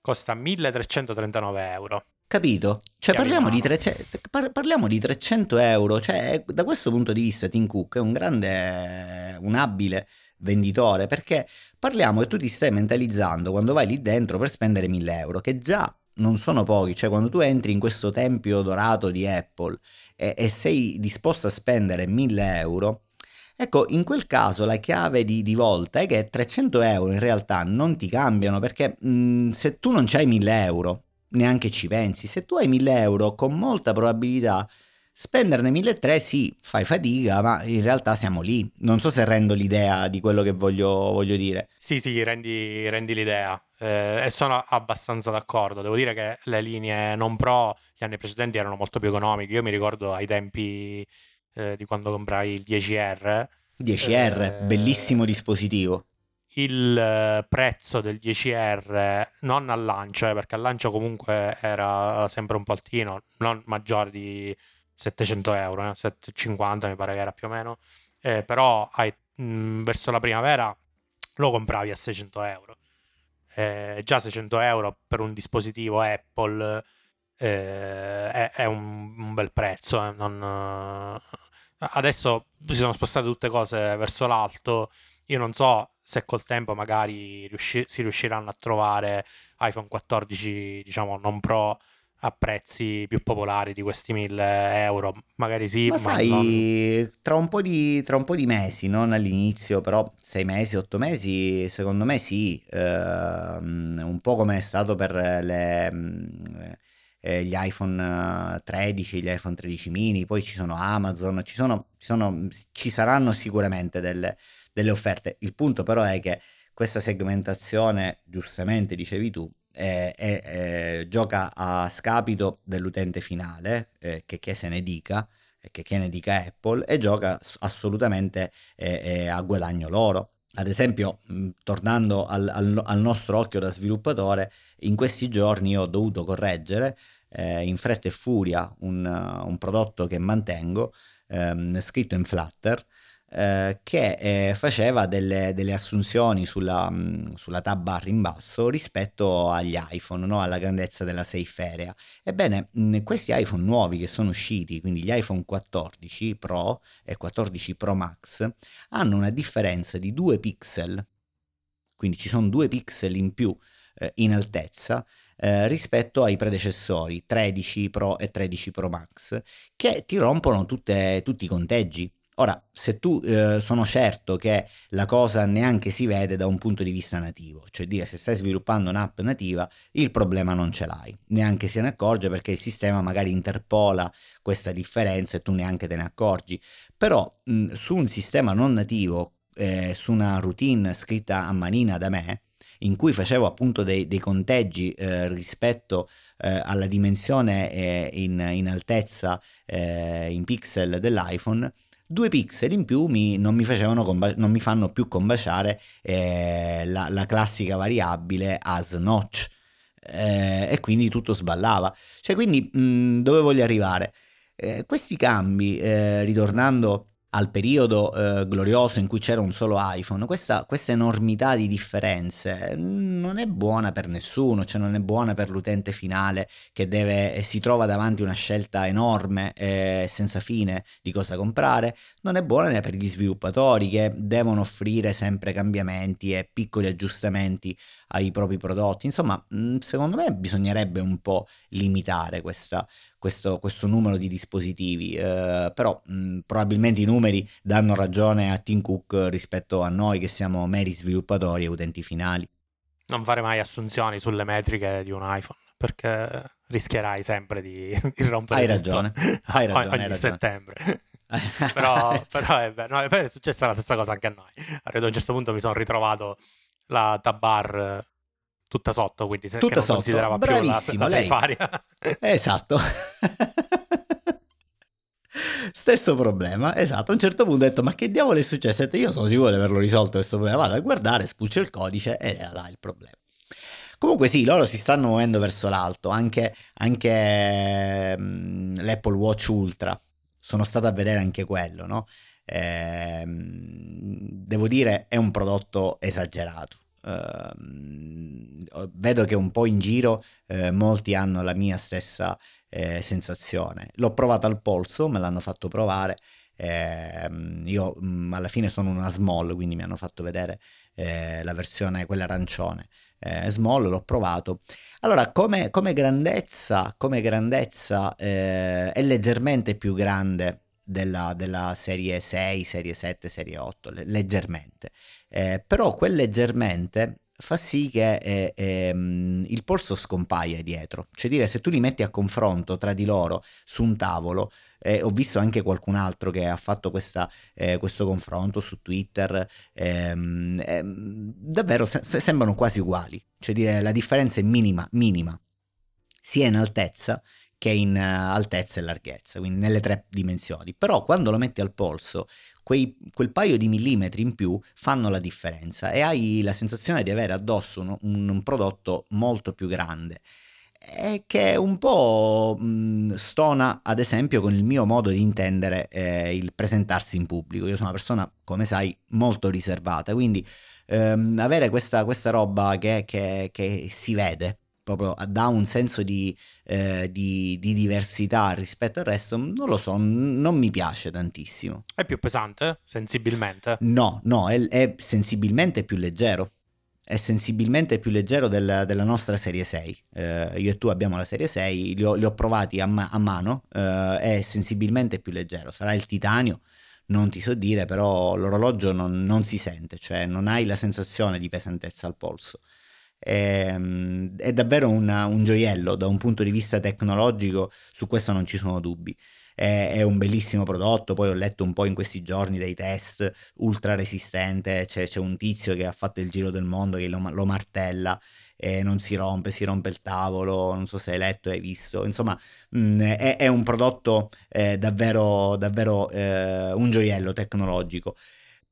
costa 1339 euro. Capito? Cioè parliamo di, 300, par- parliamo di, 300 euro, cioè da questo punto di vista Tim Cook è un grande, un abile venditore perché parliamo che tu ti stai mentalizzando quando vai lì dentro per spendere 1000 euro, che già non sono pochi, cioè quando tu entri in questo tempio dorato di Apple e, e sei disposto a spendere 1000 euro, Ecco, in quel caso la chiave di, di, volta è che 300 euro in realtà non ti cambiano perché mh, se tu non c'hai 1000 euro, neanche ci pensi, se tu hai 1000 euro con molta probabilità spenderne 1300 sì, fai fatica, ma in realtà siamo lì. Non so se rendo l'idea di quello che voglio, voglio dire. Sì, sì, rendi, rendi l'idea. Eh, e sono abbastanza d'accordo. Devo dire che le linee non pro gli anni precedenti erano molto più economiche. Io mi ricordo ai tempi eh, di quando comprai il 10R. 10R, eh, bellissimo dispositivo. Il eh, prezzo del 10R non al lancio, eh, perché al lancio comunque era sempre un po' altino, non maggiore di 700 euro, 750 mi pare che era più o meno, però hai, mh, verso la primavera lo compravi a 600 euro. Eh, già 600 euro per un dispositivo Apple eh, è, è un, un, bel prezzo. Eh. Non, adesso si sono spostate tutte cose verso l'alto. Io non so se col tempo magari riusci- si riusciranno a trovare iPhone 14, diciamo, non Pro a prezzi più popolari di questi 1000 euro. Magari sì, ma, ma sai, non... tra, un po di, tra un po' di mesi, non all'inizio, però 6 mesi, 8 mesi, secondo me sì, eh, un po' come è stato per le, eh, gli iPhone 13, gli iPhone 13 mini, poi ci sono Amazon, ci, sono, ci, sono, ci saranno sicuramente delle, delle offerte. Il punto però è che questa segmentazione, giustamente dicevi tu, eh, eh, gioca a scapito dell'utente finale, eh, che, che se ne dica, che, che ne dica Apple, e gioca assolutamente eh, eh, a guadagno loro. Ad esempio, mh, tornando al, al, al, nostro occhio da sviluppatore, in questi giorni ho dovuto correggere eh, in fretta e furia un, un prodotto che mantengo, ehm, scritto in Flutter, eh, che eh, faceva delle, delle assunzioni sulla, mh, sulla, tab bar in basso rispetto agli iPhone, no? alla grandezza della Safe Area. Ebbene, mh, questi iPhone nuovi che sono usciti, quindi gli iPhone 14 Pro e 14 Pro Max, hanno una differenza di 2 pixel, quindi ci sono 2 pixel in più eh, in altezza. Eh, rispetto ai predecessori 13 Pro e 13 Pro Max che ti rompono tutte, tutti i conteggi Ora, se tu eh, sono certo che la cosa neanche si vede da un punto di vista nativo, cioè dire se stai sviluppando un'app nativa, il problema non ce l'hai, neanche se ne accorge perché il sistema magari interpola questa differenza e tu neanche te ne accorgi. Però mh, su un sistema non nativo, eh, su una routine scritta a manina da me, in cui facevo appunto dei, dei conteggi eh, rispetto eh, alla dimensione eh, in, in, altezza eh, in pixel dell'iPhone, due pixel in più mi, non, mi comba- non, mi fanno più combaciare eh, la, la, classica variabile as notch eh, e quindi tutto sballava. Cioè quindi mh, dove voglio arrivare? Eh, questi cambi, eh, ritornando al periodo eh, glorioso in cui c'era un solo iPhone, questa, questa, enormità di differenze non è buona per nessuno, cioè non è buona per l'utente finale che deve, si trova davanti a una scelta enorme e senza fine di cosa comprare, non è buona né per gli sviluppatori che devono offrire sempre cambiamenti e piccoli aggiustamenti ai propri prodotti. Insomma, secondo me bisognerebbe un po' limitare questa, questo, questo numero di dispositivi, eh, però mh, probabilmente i numeri danno ragione a Tim Cook rispetto a noi che siamo meri sviluppatori e utenti finali. Non fare mai assunzioni sulle metriche di un iPhone perché rischierai sempre di, di rompere hai ragione, hai ragione ogni hai ragione. settembre. però, però è, no, è successa la stessa cosa anche a noi. Ad un certo punto mi sono ritrovato la tabar tutta sotto, quindi se tutta sotto. considerava Bravissimo, più la, la Seifaria. Esatto. Stesso problema, esatto. A un certo punto ho detto: Ma che diavolo è successo? Io sono sicuro di averlo risolto questo problema. Vado a guardare, spulcio il codice e era là il problema. Comunque sì, loro si stanno muovendo verso l'alto, anche, anche um, l'Apple Watch Ultra. Sono stato a vedere anche quello, no? Eh, devo dire, è un prodotto esagerato Uh, vedo che un po' in giro uh, molti hanno la mia stessa uh, sensazione. L'ho provato al polso, me l'hanno fatto provare. Ehm, io mh, mm, alla fine sono una small, quindi mi hanno fatto vedere eh, la versione, quella arancione. Eh, small, l'ho provato. Allora, come, come grandezza, come grandezza è leggermente più grande della, della, serie 6, serie 7, serie 8, leggermente. Eh, però quel leggermente fa sì che eh, ehm, il polso scompaia dietro, cioè dire se tu li metti a confronto tra di loro su un tavolo, eh, ho visto anche qualcun altro che ha fatto questa, eh, questo confronto su Twitter, ehm, ehm, davvero se- sembrano quasi uguali, cioè dire la differenza è minima, minima, sia in altezza che in uh, altezza e larghezza, quindi nelle tre dimensioni. Però quando lo metti al polso, quei, quel paio di millimetri in più fanno la differenza e hai la sensazione di avere addosso un, un prodotto molto più grande. e che un po' stona, ad esempio, con il mio modo di intendere eh, il presentarsi in pubblico. Io sono una persona, come sai, molto riservata, quindi ehm, avere questa, questa roba che, che, che, si vede proprio dà un senso di, eh, di, di, diversità rispetto al resto, non lo so, non mi piace tantissimo. È più pesante, sensibilmente? No, no, è, è sensibilmente più leggero è sensibilmente più leggero del, della nostra serie 6. Eh, io e tu abbiamo la serie 6, li ho, li ho provati a, ma- a mano, eh, è sensibilmente più leggero. Sarà il titanio, non ti so dire, però l'orologio non, non si sente, cioè non hai la sensazione di pesantezza al polso. È, ehm, è davvero una, un gioiello da un punto di vista tecnologico, su questo non ci sono dubbi è, un bellissimo prodotto, poi ho letto un po' in questi giorni dei test ultra resistente, c'è, c'è un tizio che ha fatto il giro del mondo che lo, lo martella e non si rompe, si rompe il tavolo, non so se hai letto, hai visto, insomma mh, mm, è, è, un prodotto eh, davvero, davvero eh, un gioiello tecnologico.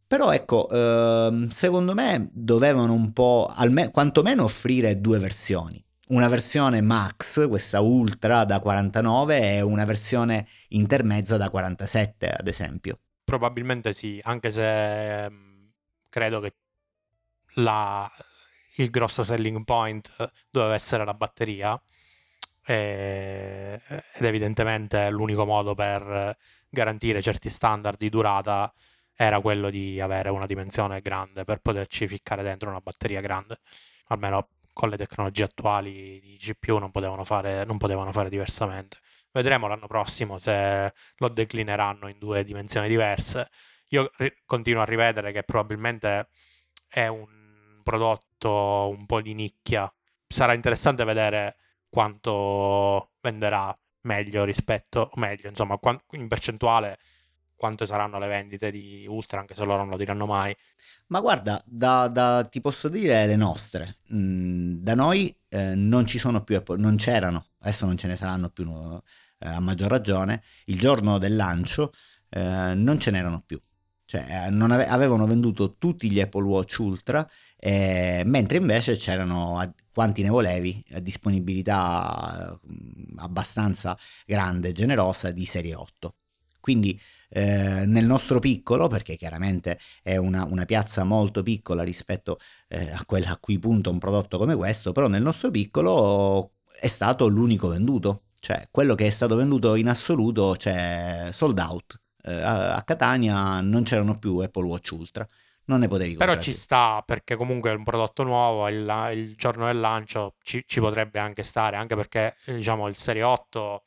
Però ecco, eh, secondo me dovevano un po', alme- quantomeno offrire due versioni una versione max, questa ultra da 49 e una versione intermezza da 47 ad esempio. Probabilmente sì, anche se ehm, credo che la, il grosso selling point doveva essere la batteria e, ed evidentemente l'unico modo per garantire certi standard di durata era quello di avere una dimensione grande per poterci ficcare dentro una batteria grande almeno con le tecnologie attuali di GPU non potevano fare, non potevano fare diversamente. Vedremo l'anno prossimo se lo declineranno in due dimensioni diverse. Io ri- continuo a ripetere che probabilmente è un prodotto un po' di nicchia. Sarà interessante vedere quanto venderà meglio rispetto, meglio, insomma, in percentuale quante saranno le vendite di Ultra, anche se loro non lo diranno mai. Ma guarda, da, da, ti posso dire le nostre. Mm, da noi eh, non ci sono più, non c'erano, adesso non ce ne saranno più eh, a maggior ragione. Il giorno del lancio eh, non ce n'erano più. Cioè, eh, ave- avevano venduto tutti gli Apple Watch Ultra, eh, mentre invece c'erano, a, quanti ne volevi, a disponibilità mm, abbastanza grande e generosa di serie 8. Quindi eh, nel nostro piccolo, perché chiaramente è una, una piazza molto piccola rispetto eh, a quella a cui punta un prodotto come questo, però nel nostro piccolo è stato l'unico venduto, cioè quello che è stato venduto in assoluto, cioè sold out. Eh, a, a Catania non c'erano più Apple Watch Ultra non ne potevi comprare. Però ci sta perché comunque è un prodotto nuovo, il, il giorno del lancio ci, ci, potrebbe anche stare, anche perché diciamo il Serie 8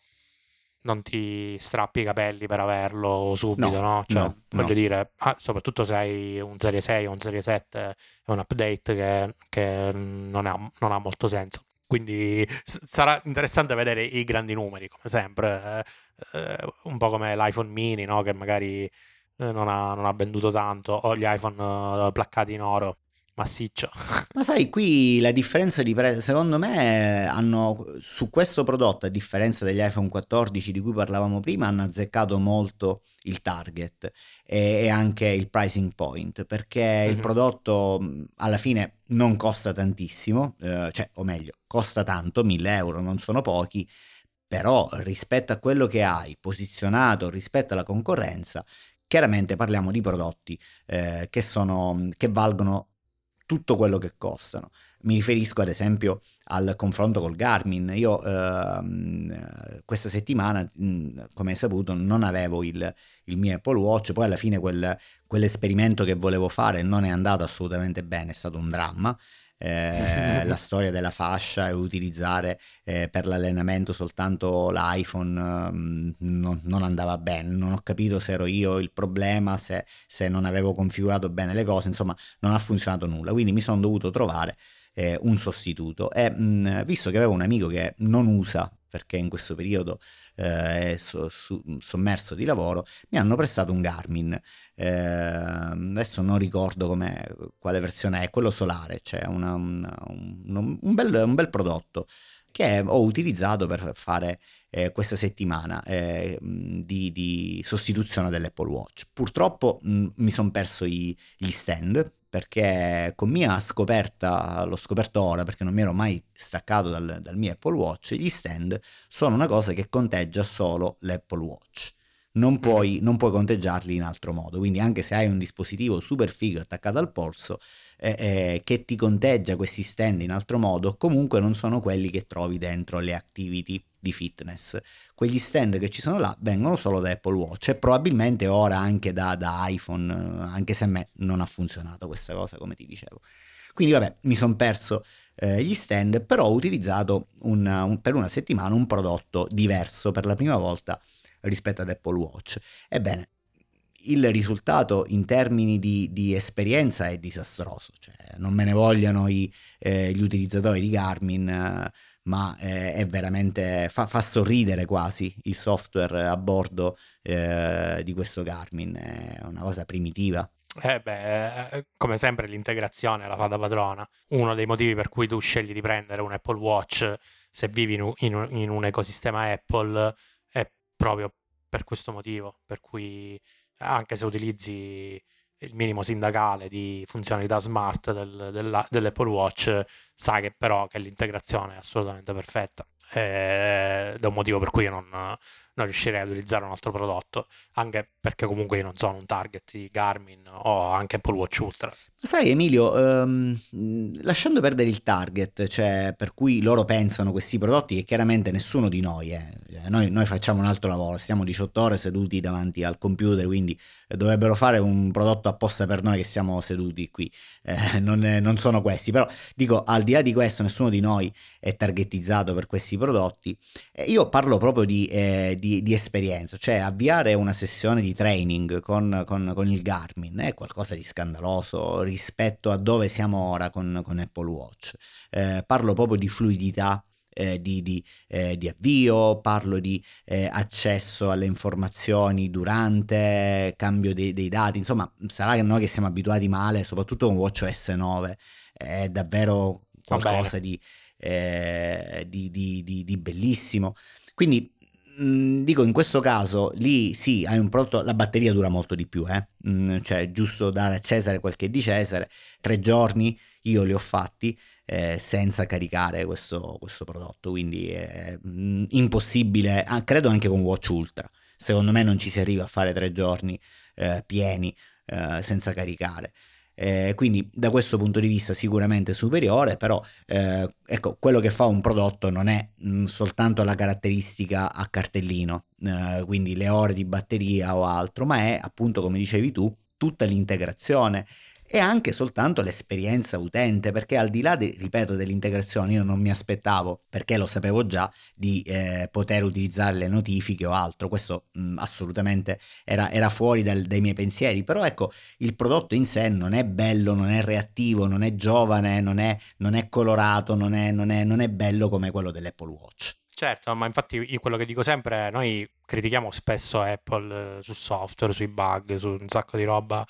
non ti strappi i capelli per averlo subito, no? no? Cioè, no, voglio no. dire, ah, soprattutto se hai un Serie 6 o un Serie 7, è un update che, che non, ha, non, ha, molto senso. Quindi s- sarà interessante vedere i grandi numeri, come sempre, eh, eh, un po' come l'iPhone mini, no? Che magari eh, non, ha, non, ha, venduto tanto, o gli iPhone eh, placcati in oro massiccio. Ma sai, qui la differenza di prezzo, secondo me, hanno su questo prodotto, a differenza degli iPhone 14 di cui parlavamo prima, hanno azzeccato molto il target e, anche il pricing point, perché mm-hmm. il mhm. prodotto alla fine non costa tantissimo, eh, cioè, o meglio, costa tanto, 1000 euro, non sono pochi, però rispetto a quello che hai posizionato rispetto alla concorrenza, chiaramente parliamo di prodotti eh, che, sono, che valgono tutto quello che costano. Mi riferisco ad esempio al confronto col Garmin. Io ehm, questa settimana, come hai saputo, non avevo il, il, mio Apple Watch, poi alla fine quel, quell'esperimento che volevo fare non è andato assolutamente bene, è stato un dramma eh, la storia della fascia e utilizzare eh, per l'allenamento soltanto l'iPhone eh, non, non, andava bene, non ho capito se ero io il problema, se, se, non avevo configurato bene le cose, insomma non ha funzionato nulla, quindi mi sono dovuto trovare eh, un sostituto. E mh, visto che avevo un amico che non usa perché in questo periodo eh, so, su, sommerso di lavoro, mi hanno prestato un Garmin. Eh, adesso non ricordo quale versione è, quello solare, cioè una, una, un, un, bel, un, bel, prodotto che ho utilizzato per fare eh, questa settimana eh, di, di, sostituzione dell'Apple Watch. Purtroppo mh, mi sono perso i, gli stand perché con mia scoperta, l'ho scoperto ora perché non mi ero mai staccato dal, dal mio Apple Watch, gli stand sono una cosa che conteggia solo l'Apple Watch. Non mm. puoi, non puoi, conteggiarli in altro modo. Quindi, anche se hai un dispositivo super figo attaccato al polso eh, eh, che ti conteggia questi stand in altro modo, comunque non sono quelli che trovi dentro le activity di fitness. Quegli stand che ci sono là vengono solo da Apple Watch e probabilmente ora anche da, da iPhone, anche se a me non ha funzionato questa cosa, come ti dicevo. Quindi vabbè, mi sono perso eh, gli stand, però ho utilizzato una, un, per una settimana un prodotto diverso per la prima volta rispetto ad Apple Watch. Ebbene, il risultato in termini di, di esperienza è disastroso, cioè, non me ne vogliono i, eh, gli utilizzatori di Garmin. Eh, ma eh, è veramente fa, fa, sorridere quasi il software a bordo eh, di questo Garmin, è una cosa primitiva. Eh beh, eh, come sempre l'integrazione la fa da padrona. Uno dei motivi per cui tu scegli di prendere un Apple Watch se vivi in un, in un ecosistema Apple è proprio per questo motivo, per cui anche se utilizzi il minimo sindacale di funzionalità smart del, della, dell'Apple Watch, sai che però che l'integrazione è assolutamente perfetta. Ed è un motivo per cui io non, non riuscirei ad utilizzare un altro prodotto, anche perché comunque io non sono un target di Garmin o anche Apple Watch Ultra. Sai Emilio, um, lasciando perdere il target, cioè per cui loro pensano questi prodotti che chiaramente nessuno di noi, eh, noi, noi facciamo un altro lavoro, stiamo 18 ore seduti davanti al computer, quindi dovrebbero fare un prodotto apposta per noi che siamo seduti qui, eh, non, non sono questi, però dico al di là di questo nessuno di noi è targetizzato per questi prodotti, eh, io parlo proprio di, eh, di, di, esperienza, cioè avviare una sessione di training con, con, con, il Garmin è qualcosa di scandaloso rispetto a dove siamo ora con, con Apple Watch. Eh, parlo proprio di fluidità eh, di, di, eh, di, avvio, parlo di eh, accesso alle informazioni durante cambio dei, dei, dati, insomma sarà che noi che siamo abituati male, soprattutto con WatchOS 9, è davvero qualcosa di, eh, di, di, bellissimo. Quindi Mm, dico in questo caso lì sì, hai un prodotto, la batteria dura molto di più, eh? mm, cioè giusto dare a Cesare quel che è di Cesare, tre giorni io li ho fatti eh, senza caricare questo, questo, prodotto, quindi è mm, impossibile, ah, credo anche con Watch Ultra, secondo me non ci si arriva a fare tre giorni eh, pieni eh, senza caricare. Eh, quindi da questo punto di vista sicuramente superiore, però eh, ecco, quello che fa un prodotto non è mh, mm, soltanto la caratteristica a cartellino, eh, quindi le ore di batteria o altro, ma è appunto come dicevi tu tutta l'integrazione e anche soltanto l'esperienza utente, perché al di là, di, ripeto, dell'integrazione, io non mi aspettavo, perché lo sapevo già, di eh, poter utilizzare le notifiche o altro, questo mh, assolutamente era, era fuori dal, dai miei pensieri, però ecco, il prodotto in sé non è bello, non è reattivo, non è giovane, non è, non è colorato, non è, non, è, non è bello come quello dell'Apple Watch. Certo, ma infatti io quello che dico sempre, noi critichiamo spesso Apple eh, su software, sui bug, su un sacco di roba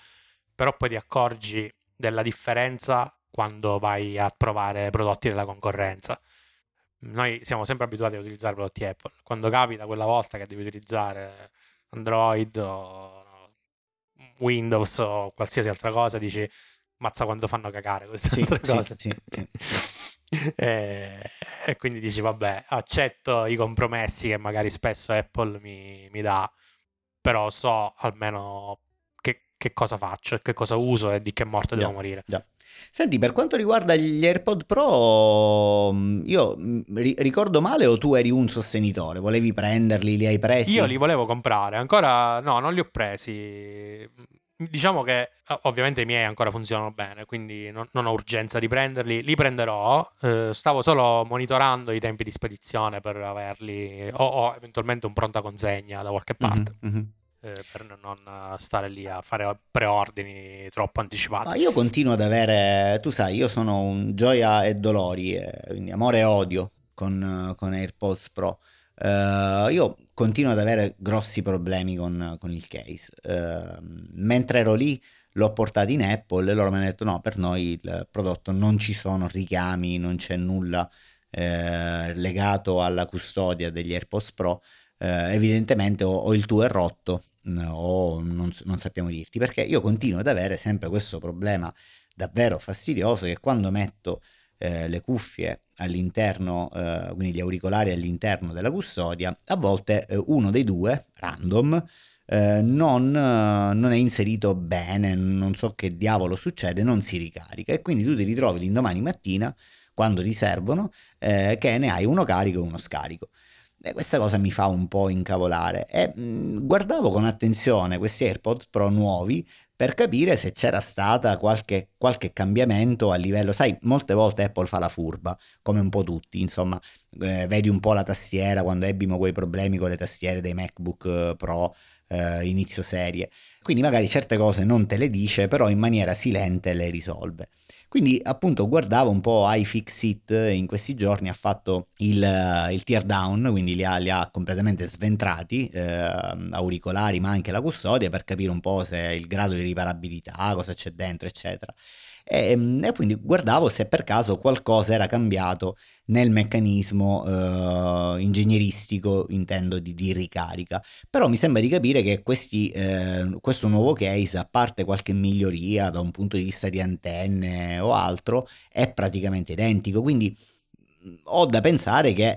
però poi ti accorgi della differenza quando vai a provare prodotti della concorrenza. Noi siamo sempre abituati a utilizzare prodotti Apple. Quando capita quella volta che devi utilizzare Android o Windows o qualsiasi altra cosa, dici mazza quanto fanno cagare queste sì, altre cose. Sì, sì, e, e, quindi dici vabbè, accetto i compromessi che magari spesso Apple mi, mi dà, però so almeno che cosa faccio, che cosa uso e di che morte yeah, devo morire. Yeah. Senti, per quanto riguarda gli AirPod Pro, mm, io mm, ricordo male o tu eri un sostenitore? Volevi prenderli, li hai presi? Io li volevo comprare, ancora no, non li ho presi. Diciamo che ovviamente i miei ancora funzionano bene, quindi non, non ho urgenza di prenderli. Li prenderò, eh, stavo solo monitorando i tempi di spedizione per averli o, o eventualmente un pronta consegna da qualche mhm, parte. Mm-hmm, mm-hmm eh, per non stare lì a fare preordini troppo anticipati. Ma io continuo ad avere, tu sai, io sono un gioia e dolori, eh, quindi amore e odio con, con AirPods Pro. Uh, io continuo ad avere grossi problemi con, con il case. Uh, mentre ero lì l'ho portato in Apple e loro mi hanno detto no, per noi il prodotto non ci sono richiami, non c'è nulla eh, legato alla custodia degli AirPods Pro eh, evidentemente o, o, il tuo è rotto mm, o non, non, sappiamo dirti perché io continuo ad avere sempre questo problema davvero fastidioso che quando metto eh, le cuffie all'interno, eh, quindi gli auricolari all'interno della custodia, a volte eh, uno dei due, random, eh, non, non, è inserito bene, non so che diavolo succede, non si ricarica e quindi tu ti ritrovi l'indomani mattina, quando ti servono, eh, che ne hai uno carico e uno scarico. E questa cosa mi fa un po' incavolare. E mh, mm, guardavo con attenzione questi AirPods Pro nuovi per capire se c'era stata qualche, qualche, cambiamento a livello, sai, molte volte Apple fa la furba, come un po' tutti, insomma, eh, vedi un po' la tastiera quando ebbimo quei problemi con le tastiere dei MacBook eh, Pro eh, inizio serie. Quindi magari certe cose non te le dice, però in maniera silente le risolve. Quindi appunto guardavo un po' iFixit in questi giorni, ha fatto il, uh, il tear down, quindi li ha, li ha completamente sventrati, eh, auricolari ma anche la custodia per capire un po' se il grado di riparabilità, cosa c'è dentro eccetera. E, ehm, e, quindi guardavo se per caso qualcosa era cambiato nel meccanismo eh, ingegneristico, intendo, di, di, ricarica. Però mi sembra di capire che questi, eh, questo nuovo case, a parte qualche miglioria da un punto di vista di antenne o altro, è praticamente identico. Quindi ho da pensare che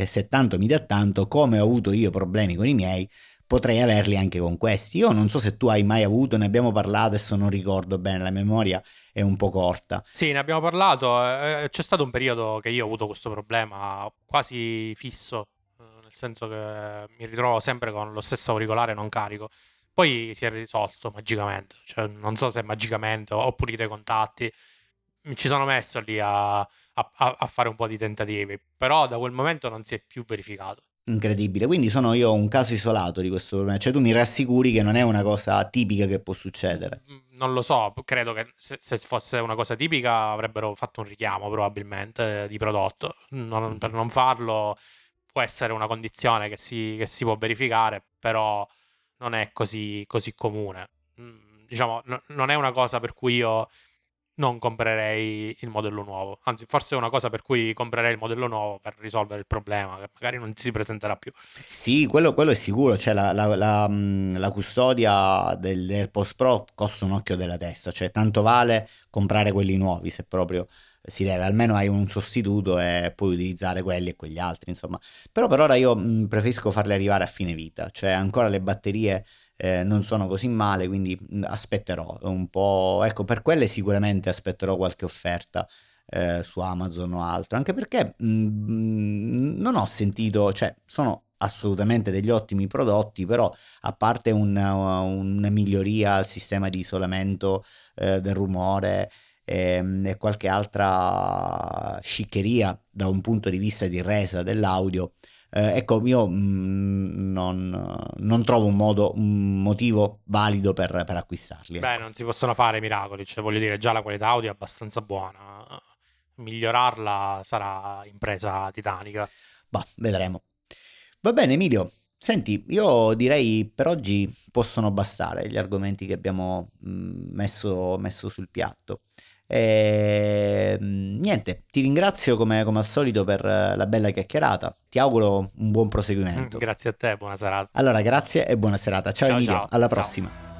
eh, se tanto mi dà tanto, come ho avuto io problemi con i miei, potrei averli anche con questi. Io non so se tu hai mai avuto, ne abbiamo parlato, adesso non ricordo bene, la memoria è un po' corta. Sì, ne abbiamo parlato. Eh, c'è stato un periodo che io ho avuto questo problema quasi fisso, eh, nel senso che mi ritrovo sempre con lo stesso auricolare non carico. Poi si è risolto magicamente, cioè, non so se magicamente ho pulito i contatti. Mi ci sono messo lì a, a, a fare un po' di tentativi, però da quel momento non si è più verificato. Incredibile, quindi sono io un caso isolato di questo problema, cioè tu mi rassicuri che non è una cosa tipica che può succedere. Mm, non lo so, credo che se, se fosse una cosa tipica avrebbero fatto un richiamo probabilmente di prodotto, non, per non farlo può essere una condizione che si, che si può verificare, però non è così, così comune. Mm, diciamo, no, non è una cosa per cui io non comprerei il modello nuovo. Anzi, forse è una cosa per cui comprerei il modello nuovo per risolvere il problema, che magari non si presenterà più. Sì, quello, quello è sicuro. Cioè, la, la, la, la custodia dell'AirPods Pro costa un occhio della testa. Cioè, tanto vale comprare quelli nuovi se proprio si deve, almeno hai un sostituto e puoi utilizzare quelli e quegli altri, insomma. Però per ora io preferisco farli arrivare a fine vita, cioè ancora le batterie eh, non sono così male, quindi aspetterò un po', ecco, per quelle sicuramente aspetterò qualche offerta eh, su Amazon o altro, anche perché mh, non ho sentito, cioè sono assolutamente degli ottimi prodotti, però a parte una, una miglioria al sistema di isolamento eh, del rumore ehm, e, qualche altra sciccheria da un punto di vista di resa dell'audio, eh, ecco, io mh, mm, non, non, trovo un modo, un motivo valido per, per acquistarli. Beh, ecco. non si possono fare miracoli, cioè voglio dire, già la qualità audio è abbastanza buona. Migliorarla sarà impresa titanica. Bah, vedremo. Va bene, Emilio. Senti, io direi per oggi possono bastare gli argomenti che abbiamo mm, messo, messo sul piatto. E, ehm, niente, ti ringrazio come, come, al solito per la bella chiacchierata. Ti auguro un buon proseguimento. Grazie a te, buona serata. Allora, grazie e buona serata. Ciao, ciao Emilio, ciao. alla prossima.